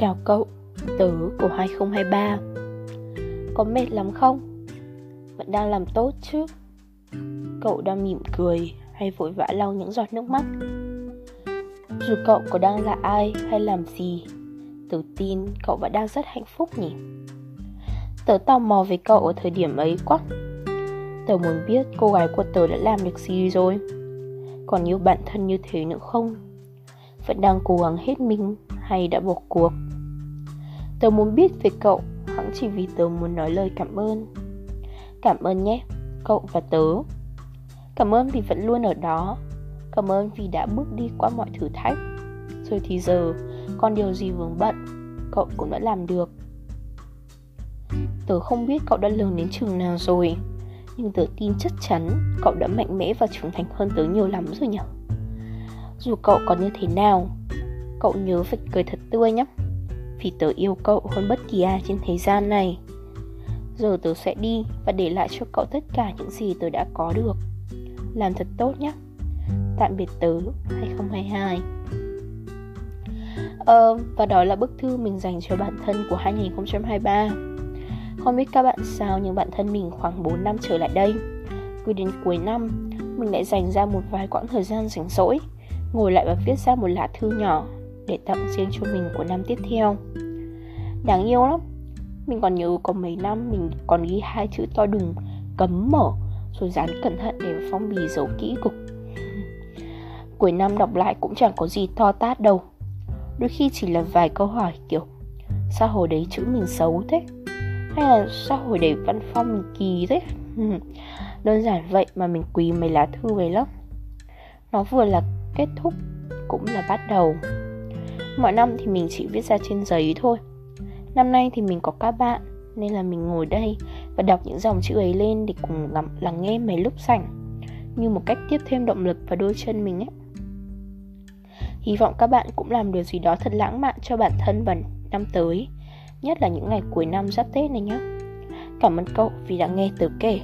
Chào cậu, tớ của 2023 Có mệt lắm không? Vẫn đang làm tốt chứ? Cậu đang mỉm cười hay vội vã lau những giọt nước mắt? Dù cậu có đang là ai hay làm gì Tớ tin cậu vẫn đang rất hạnh phúc nhỉ Tớ tò mò về cậu ở thời điểm ấy quá Tớ muốn biết cô gái của tớ đã làm được gì rồi Còn yêu bản thân như thế nữa không Vẫn đang cố gắng hết mình hay đã bỏ cuộc? Tớ muốn biết về cậu Hẳn chỉ vì tớ muốn nói lời cảm ơn. Cảm ơn nhé, Cậu và tớ. Cảm ơn vì vẫn luôn ở đó. Cảm ơn vì đã bước đi qua mọi thử thách. Rồi thì giờ, Còn điều gì vướng bận, Cậu cũng đã làm được. Tớ không biết cậu đã lớn đến trường nào rồi, Nhưng tớ tin chắc chắn Cậu đã mạnh mẽ và trưởng thành hơn tớ nhiều lắm rồi nhỉ? Dù cậu có như thế nào Cậu nhớ phải cười thật tươi nhé. Vì tớ yêu cậu hơn bất kỳ ai trên thế gian này. Giờ tớ sẽ đi và để lại cho cậu tất cả những gì tớ đã có được. Làm thật tốt nhé. Tạm biệt tớ 2022 Ờ, và đó là bức thư mình dành cho bản thân của 2023 Không biết các bạn sao nhưng bản thân mình khoảng 4 năm trở lại đây. Cứ đến cuối năm, mình lại dành ra một vài quãng thời gian rảnh rỗi Ngồi lại và viết ra một lá thư nhỏ để tặng riêng cho mình của năm tiếp theo. Đáng yêu lắm. Mình còn nhớ có mấy năm mình còn ghi hai chữ to đùng, Cấm mở, Rồi dán cẩn thận để phong bì giấu kỹ cục. Cuối năm đọc lại cũng chẳng có gì to tát đâu. Đôi khi chỉ là vài câu hỏi kiểu, Sao hồi đấy chữ mình xấu thế? Hay là, sao hồi đấy văn phong mình kỳ thế? Đơn giản vậy mà mình quý mấy lá thư về lắm. Nó vừa là kết thúc, cũng là bắt đầu. Mọi năm thì mình chỉ viết ra trên giấy thôi. Năm nay thì mình có các bạn Nên là mình ngồi đây và đọc những dòng chữ ấy lên để cùng lắng, lắng nghe mấy lúc rảnh Như một cách tiếp thêm động lực vào đôi chân mình ấy. Hy vọng các bạn cũng làm điều gì đó thật lãng mạn cho bản thân vào năm tới Nhất là những ngày cuối năm giáp Tết này nhé Cảm ơn cậu vì đã nghe tớ kể.